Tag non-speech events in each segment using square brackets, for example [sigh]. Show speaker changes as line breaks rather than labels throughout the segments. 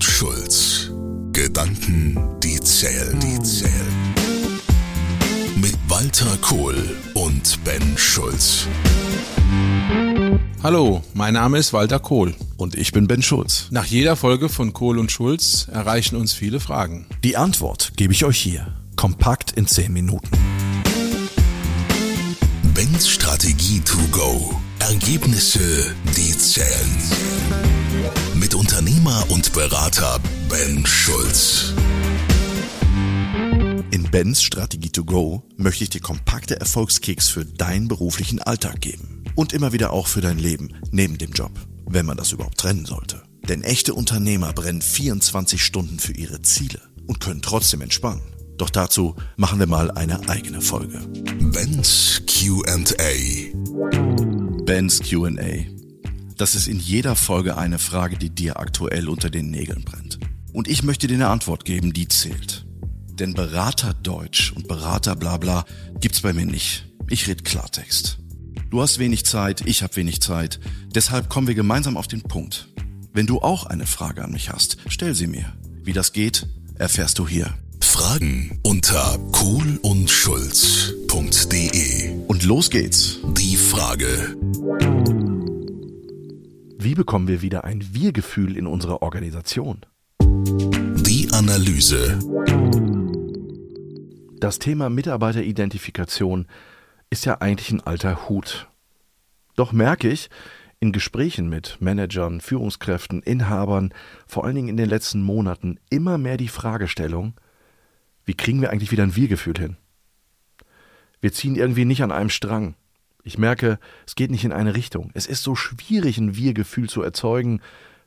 und Schulz. Gedanken, die zählen, die zählen. Mit Walter Kohl und Ben Schulz.
Hallo, mein Name ist Walter Kohl.
Und ich bin Ben Schulz.
Nach jeder Folge von Kohl und Schulz erreichen uns viele Fragen.
Die Antwort gebe ich euch hier. Kompakt in 10 Minuten.
Bens Strategie to go. Ergebnisse, die zählen. Mit Unternehmer und Berater Ben Schulz.
In Bens Strategie to go möchte ich dir kompakte Erfolgskicks für deinen beruflichen Alltag geben. Und immer wieder auch für dein Leben neben dem Job, wenn man das überhaupt trennen sollte. Denn echte Unternehmer brennen 24 Stunden für ihre Ziele und können trotzdem entspannen. Doch dazu machen wir mal eine eigene Folge.
Ben's QA.
Ben's QA. Das ist in jeder Folge eine Frage, die dir aktuell unter den Nägeln brennt. Und ich möchte dir eine Antwort geben, die zählt. Denn Berater Deutsch und Berater Blabla gibt's bei mir nicht. Ich red Klartext. Du hast wenig Zeit, ich habe wenig Zeit. Deshalb kommen wir gemeinsam auf den Punkt. Wenn du auch eine Frage an mich hast, stell sie mir. Wie das geht, erfährst du hier.
Fragen unter kohlundschulz.de.
Und los geht's.
Die Frage.
Wie bekommen wir wieder ein Wir-Gefühl in unserer Organisation?
Die Analyse.
Das Thema Mitarbeiteridentifikation ist ja eigentlich ein alter Hut. Doch merke ich in Gesprächen mit Managern, Führungskräften, Inhabern, vor allen Dingen in den letzten Monaten immer mehr die Fragestellung, wie kriegen wir eigentlich wieder ein Wir-Gefühl hin? Wir ziehen irgendwie nicht an einem Strang. Ich merke, es geht nicht in eine Richtung. Es ist so schwierig, ein Wir-Gefühl zu erzeugen,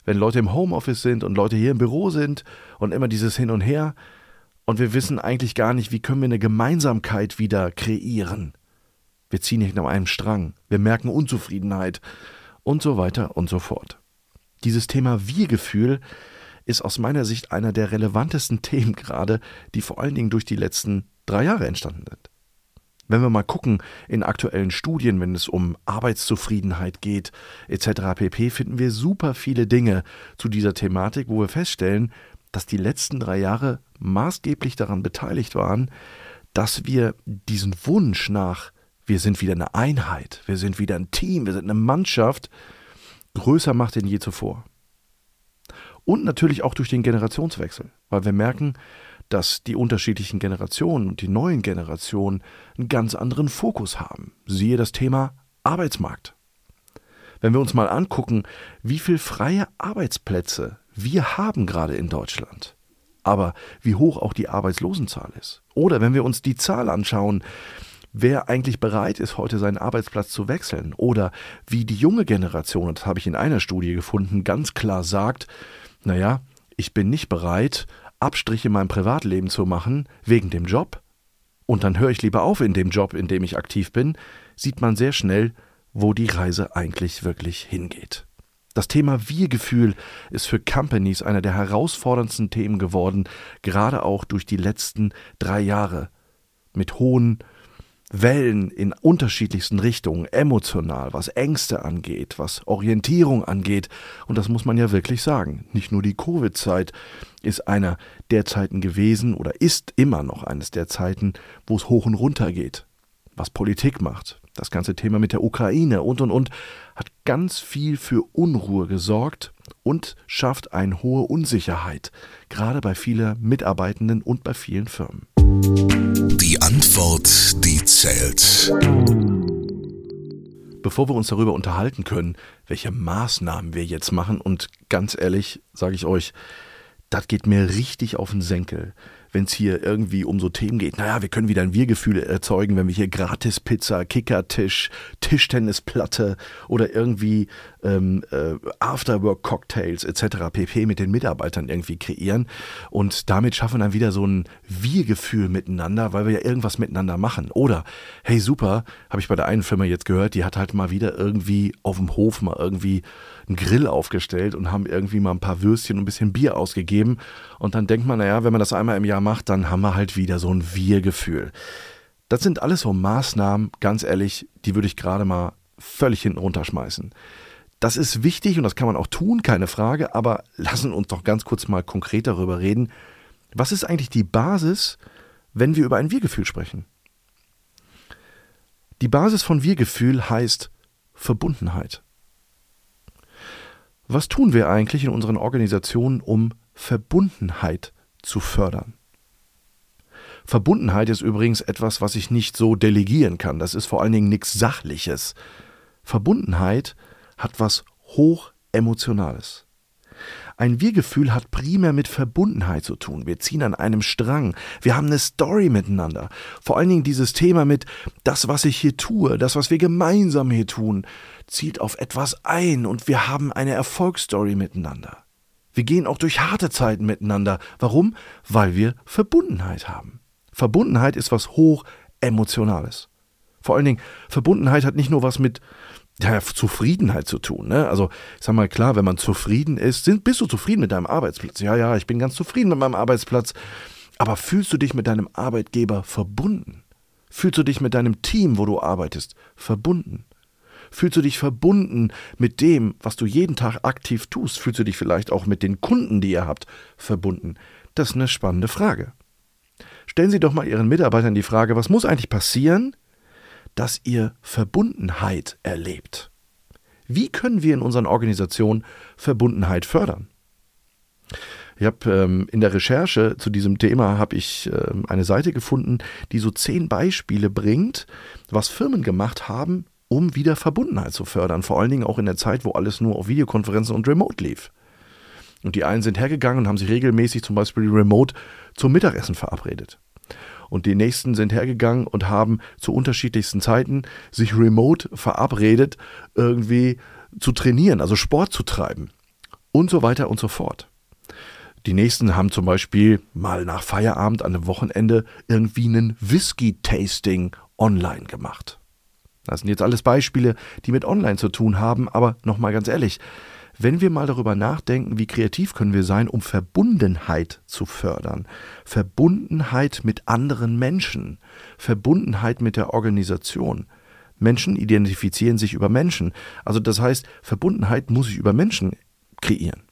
wenn Leute im Homeoffice sind und Leute hier im Büro sind und immer dieses Hin und Her. Und wir wissen eigentlich gar nicht, wie können wir eine Gemeinsamkeit wieder kreieren. Wir ziehen nicht an einem Strang. Wir merken Unzufriedenheit und so weiter und so fort. Dieses Thema Wir-Gefühl ist aus meiner Sicht einer der relevantesten [laughs] Themen gerade, die vor allen Dingen durch die letzten drei Jahre entstanden sind. Wenn wir mal gucken in aktuellen Studien, wenn es um Arbeitszufriedenheit geht, etc. pp, finden wir super viele Dinge zu dieser Thematik, wo wir feststellen, dass die letzten drei Jahre maßgeblich daran beteiligt waren, dass wir diesen Wunsch nach, wir sind wieder eine Einheit, wir sind wieder ein Team, wir sind eine Mannschaft, größer macht denn je zuvor. Und natürlich auch durch den Generationswechsel, weil wir merken, dass die unterschiedlichen Generationen und die neuen Generationen einen ganz anderen Fokus haben. Siehe das Thema Arbeitsmarkt. Wenn wir uns mal angucken, wie viele freie Arbeitsplätze wir haben gerade in Deutschland, aber wie hoch auch die Arbeitslosenzahl ist. Oder wenn wir uns die Zahl anschauen, wer eigentlich bereit ist, heute seinen Arbeitsplatz zu wechseln. Oder wie die junge Generation, das habe ich in einer Studie gefunden, ganz klar sagt, naja, ich bin nicht bereit, Abstriche in meinem Privatleben zu machen wegen dem Job, und dann höre ich lieber auf in dem Job, in dem ich aktiv bin, sieht man sehr schnell, wo die Reise eigentlich wirklich hingeht. Das Thema Wir-Gefühl ist für Companies einer der herausforderndsten Themen geworden, gerade auch durch die letzten drei Jahre. Mit hohen Wellen in unterschiedlichsten Richtungen, emotional, was Ängste angeht, was Orientierung angeht. Und das muss man ja wirklich sagen. Nicht nur die Covid-Zeit ist einer der Zeiten gewesen oder ist immer noch eines der Zeiten, wo es hoch und runter geht. Was Politik macht, das ganze Thema mit der Ukraine und und und, hat ganz viel für Unruhe gesorgt und schafft eine hohe Unsicherheit, gerade bei vielen Mitarbeitenden und bei vielen Firmen.
Die Antwort, die zählt.
Bevor wir uns darüber unterhalten können, welche Maßnahmen wir jetzt machen, und ganz ehrlich, sage ich euch, das geht mir richtig auf den Senkel wenn es hier irgendwie um so Themen geht, naja, wir können wieder ein Wir-Gefühl erzeugen, wenn wir hier Gratis-Pizza, Kickertisch, Tischtennisplatte oder irgendwie ähm, äh, Afterwork-Cocktails etc. pp. mit den Mitarbeitern irgendwie kreieren. Und damit schaffen wir dann wieder so ein Wir-Gefühl miteinander, weil wir ja irgendwas miteinander machen. Oder, hey super, habe ich bei der einen Firma jetzt gehört, die hat halt mal wieder irgendwie auf dem Hof mal irgendwie einen Grill aufgestellt und haben irgendwie mal ein paar Würstchen und ein bisschen Bier ausgegeben. Und dann denkt man, naja, wenn man das einmal im Jahr macht, dann haben wir halt wieder so ein Wir-Gefühl. Das sind alles so Maßnahmen, ganz ehrlich, die würde ich gerade mal völlig hinten runterschmeißen. Das ist wichtig und das kann man auch tun, keine Frage, aber lassen uns doch ganz kurz mal konkret darüber reden. Was ist eigentlich die Basis, wenn wir über ein Wir-Gefühl sprechen? Die Basis von Wir-Gefühl heißt Verbundenheit. Was tun wir eigentlich in unseren Organisationen, um Verbundenheit zu fördern? Verbundenheit ist übrigens etwas, was ich nicht so delegieren kann. Das ist vor allen Dingen nichts Sachliches. Verbundenheit hat was hochemotionales. Ein Wir-Gefühl hat primär mit Verbundenheit zu tun. Wir ziehen an einem Strang. Wir haben eine Story miteinander. Vor allen Dingen dieses Thema mit das, was ich hier tue, das, was wir gemeinsam hier tun, zielt auf etwas ein und wir haben eine Erfolgsstory miteinander. Wir gehen auch durch harte Zeiten miteinander. Warum? Weil wir Verbundenheit haben. Verbundenheit ist was hoch emotionales. Vor allen Dingen, Verbundenheit hat nicht nur was mit ja, Zufriedenheit zu tun. Ne? Also, ich sag mal klar, wenn man zufrieden ist, sind, bist du zufrieden mit deinem Arbeitsplatz? Ja, ja, ich bin ganz zufrieden mit meinem Arbeitsplatz. Aber fühlst du dich mit deinem Arbeitgeber verbunden? Fühlst du dich mit deinem Team, wo du arbeitest, verbunden? Fühlst du dich verbunden mit dem, was du jeden Tag aktiv tust? Fühlst du dich vielleicht auch mit den Kunden, die ihr habt, verbunden? Das ist eine spannende Frage. Stellen Sie doch mal Ihren Mitarbeitern die Frage, was muss eigentlich passieren, dass ihr Verbundenheit erlebt? Wie können wir in unseren Organisationen Verbundenheit fördern? Ich habe ähm, in der Recherche zu diesem Thema habe ich ähm, eine Seite gefunden, die so zehn Beispiele bringt, was Firmen gemacht haben, um wieder Verbundenheit zu fördern. Vor allen Dingen auch in der Zeit, wo alles nur auf Videokonferenzen und Remote lief. Und die einen sind hergegangen und haben sich regelmäßig zum Beispiel remote zum Mittagessen verabredet. Und die nächsten sind hergegangen und haben zu unterschiedlichsten Zeiten sich remote verabredet, irgendwie zu trainieren, also Sport zu treiben. Und so weiter und so fort. Die nächsten haben zum Beispiel mal nach Feierabend an einem Wochenende irgendwie einen Whisky-Tasting online gemacht. Das sind jetzt alles Beispiele, die mit Online zu tun haben, aber nochmal ganz ehrlich, wenn wir mal darüber nachdenken, wie kreativ können wir sein, um Verbundenheit zu fördern, Verbundenheit mit anderen Menschen, Verbundenheit mit der Organisation. Menschen identifizieren sich über Menschen. Also das heißt, Verbundenheit muss ich über Menschen kreieren.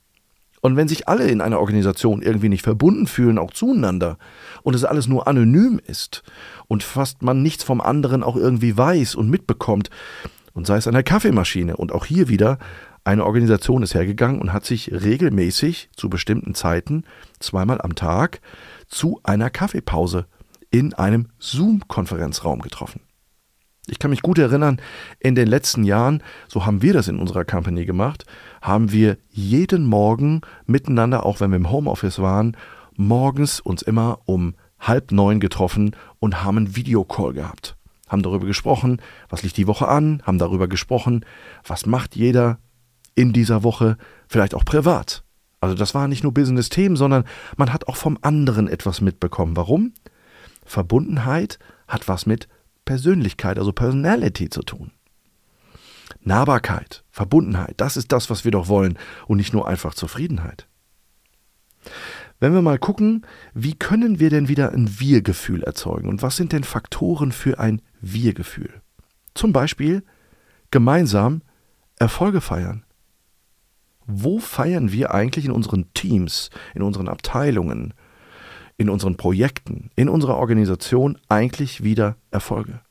Und wenn sich alle in einer Organisation irgendwie nicht verbunden fühlen, auch zueinander, und es alles nur anonym ist und fast man nichts vom anderen auch irgendwie weiß und mitbekommt, und sei es an der Kaffeemaschine, und auch hier wieder, eine Organisation ist hergegangen und hat sich regelmäßig zu bestimmten Zeiten, zweimal am Tag, zu einer Kaffeepause in einem Zoom-Konferenzraum getroffen. Ich kann mich gut erinnern, in den letzten Jahren, so haben wir das in unserer Company gemacht, haben wir jeden Morgen miteinander, auch wenn wir im Homeoffice waren, morgens uns immer um halb neun getroffen und haben einen Videocall gehabt. Haben darüber gesprochen, was liegt die Woche an, haben darüber gesprochen, was macht jeder in dieser Woche, vielleicht auch privat. Also das waren nicht nur Business-Themen, sondern man hat auch vom anderen etwas mitbekommen. Warum? Verbundenheit hat was mit Persönlichkeit, also Personality zu tun. Nahbarkeit, Verbundenheit, das ist das, was wir doch wollen und nicht nur einfach Zufriedenheit. Wenn wir mal gucken, wie können wir denn wieder ein Wir-Gefühl erzeugen und was sind denn Faktoren für ein Wir-Gefühl? Zum Beispiel gemeinsam Erfolge feiern. Wo feiern wir eigentlich in unseren Teams, in unseren Abteilungen, in unseren Projekten, in unserer Organisation eigentlich wieder Erfolge?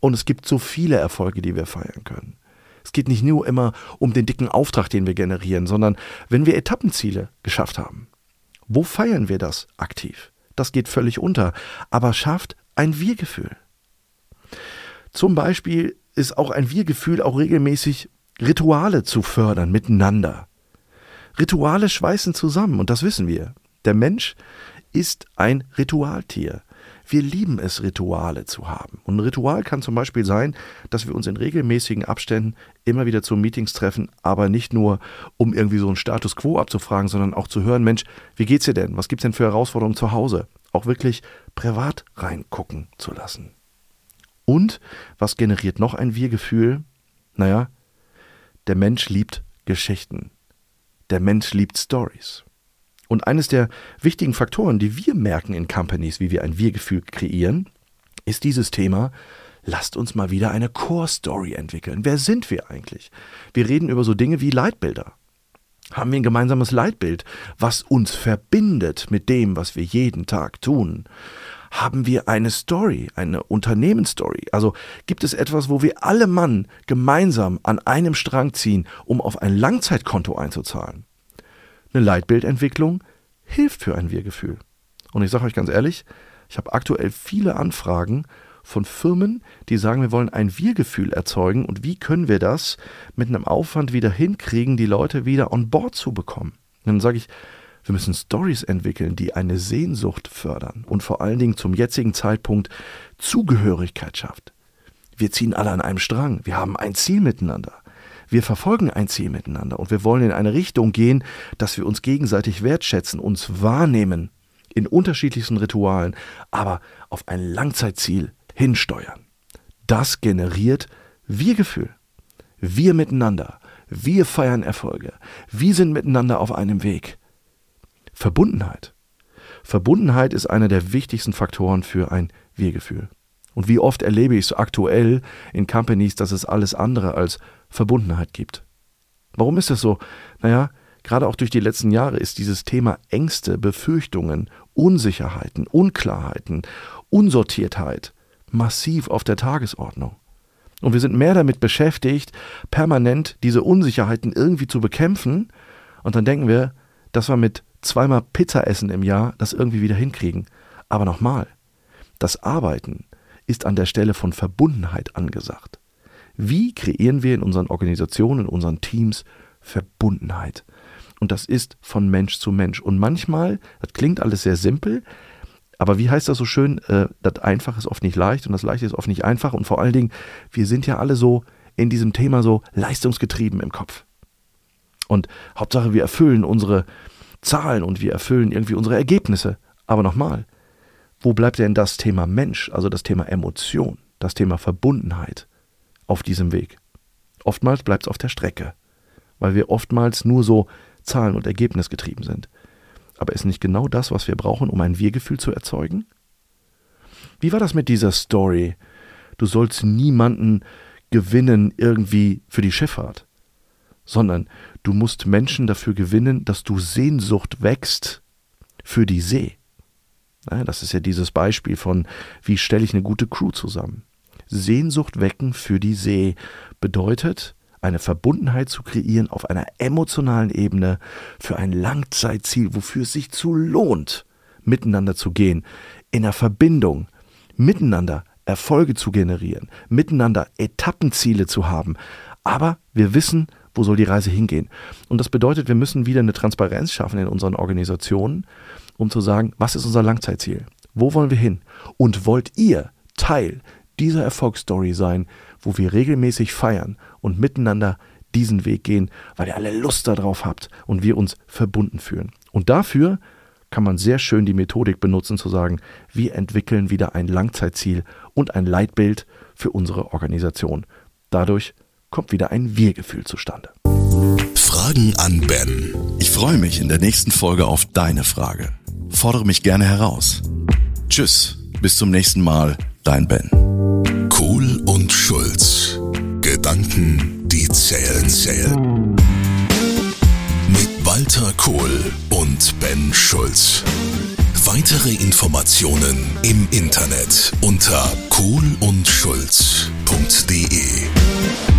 Und es gibt so viele Erfolge, die wir feiern können. Es geht nicht nur immer um den dicken Auftrag, den wir generieren, sondern wenn wir Etappenziele geschafft haben. Wo feiern wir das aktiv? Das geht völlig unter, aber schafft ein Wir-Gefühl. Zum Beispiel ist auch ein Wir-Gefühl auch regelmäßig Rituale zu fördern miteinander. Rituale schweißen zusammen und das wissen wir. Der Mensch ist ein Ritualtier. Wir lieben es, Rituale zu haben. Und ein Ritual kann zum Beispiel sein, dass wir uns in regelmäßigen Abständen immer wieder zu Meetings treffen, aber nicht nur, um irgendwie so einen Status quo abzufragen, sondern auch zu hören, Mensch, wie geht's dir denn? Was gibt's denn für Herausforderungen zu Hause? Auch wirklich privat reingucken zu lassen. Und was generiert noch ein Wir-Gefühl? Naja, der Mensch liebt Geschichten. Der Mensch liebt Stories. Und eines der wichtigen Faktoren, die wir merken in Companies, wie wir ein Wir-Gefühl kreieren, ist dieses Thema lasst uns mal wieder eine Core Story entwickeln. Wer sind wir eigentlich? Wir reden über so Dinge wie Leitbilder. Haben wir ein gemeinsames Leitbild, was uns verbindet mit dem, was wir jeden Tag tun? Haben wir eine Story, eine Unternehmensstory? Also gibt es etwas, wo wir alle Mann gemeinsam an einem Strang ziehen, um auf ein Langzeitkonto einzuzahlen? Eine Leitbildentwicklung hilft für ein Wir-Gefühl. Und ich sage euch ganz ehrlich, ich habe aktuell viele Anfragen von Firmen, die sagen, wir wollen ein Wir-Gefühl erzeugen und wie können wir das mit einem Aufwand wieder hinkriegen, die Leute wieder on board zu bekommen. Und dann sage ich, wir müssen Stories entwickeln, die eine Sehnsucht fördern und vor allen Dingen zum jetzigen Zeitpunkt Zugehörigkeit schafft. Wir ziehen alle an einem Strang, wir haben ein Ziel miteinander. Wir verfolgen ein Ziel miteinander und wir wollen in eine Richtung gehen, dass wir uns gegenseitig wertschätzen, uns wahrnehmen in unterschiedlichsten Ritualen, aber auf ein Langzeitziel hinsteuern. Das generiert Wir-Gefühl. Wir miteinander. Wir feiern Erfolge. Wir sind miteinander auf einem Weg. Verbundenheit. Verbundenheit ist einer der wichtigsten Faktoren für ein Wir-Gefühl. Und wie oft erlebe ich es aktuell in Companies, dass es alles andere als Verbundenheit gibt. Warum ist das so? Naja, gerade auch durch die letzten Jahre ist dieses Thema Ängste, Befürchtungen, Unsicherheiten, Unklarheiten, Unsortiertheit massiv auf der Tagesordnung. Und wir sind mehr damit beschäftigt, permanent diese Unsicherheiten irgendwie zu bekämpfen. Und dann denken wir, dass wir mit zweimal Pizza essen im Jahr das irgendwie wieder hinkriegen. Aber nochmal, das Arbeiten ist an der Stelle von Verbundenheit angesagt. Wie kreieren wir in unseren Organisationen, in unseren Teams Verbundenheit? Und das ist von Mensch zu Mensch. Und manchmal, das klingt alles sehr simpel, aber wie heißt das so schön, äh, das Einfache ist oft nicht leicht und das Leichte ist oft nicht einfach. Und vor allen Dingen, wir sind ja alle so in diesem Thema so leistungsgetrieben im Kopf. Und Hauptsache, wir erfüllen unsere Zahlen und wir erfüllen irgendwie unsere Ergebnisse. Aber nochmal, wo bleibt denn das Thema Mensch, also das Thema Emotion, das Thema Verbundenheit auf diesem Weg? Oftmals bleibt es auf der Strecke, weil wir oftmals nur so Zahlen- und Ergebnis getrieben sind. Aber ist nicht genau das, was wir brauchen, um ein Wir-Gefühl zu erzeugen? Wie war das mit dieser Story? Du sollst niemanden gewinnen irgendwie für die Schifffahrt, sondern du musst Menschen dafür gewinnen, dass du Sehnsucht wächst für die See. das ist ja dieses Beispiel von, wie stelle ich eine gute Crew zusammen. Sehnsucht wecken für die See bedeutet, eine Verbundenheit zu kreieren auf einer emotionalen Ebene für ein Langzeitziel, wofür es sich zu lohnt, miteinander zu gehen, in der Verbindung, miteinander Erfolge zu generieren, miteinander Etappenziele zu haben. Aber wir wissen, wo soll die Reise hingehen. Und das bedeutet, wir müssen wieder eine Transparenz schaffen in unseren Organisationen, um zu sagen, was ist unser Langzeitziel? Wo wollen wir hin? Und wollt ihr Teil dieser Erfolgsstory sein, wo wir regelmäßig feiern und miteinander diesen Weg gehen, weil ihr alle Lust darauf habt und wir uns verbunden fühlen. Und dafür kann man sehr schön die Methodik benutzen, zu sagen, wir entwickeln wieder ein Langzeitziel und ein Leitbild für unsere Organisation. Dadurch kommt wieder ein Wir-Gefühl zustande.
Fragen an Ben.
Ich freue mich in der nächsten Folge auf deine Frage. Fordere mich gerne heraus. Tschüss, bis zum nächsten Mal, dein Ben.
Kohl und Schulz. Gedanken, die zählen, zählen. Mit Walter Kohl und Ben Schulz. Weitere Informationen im Internet unter kohlundschulz.de.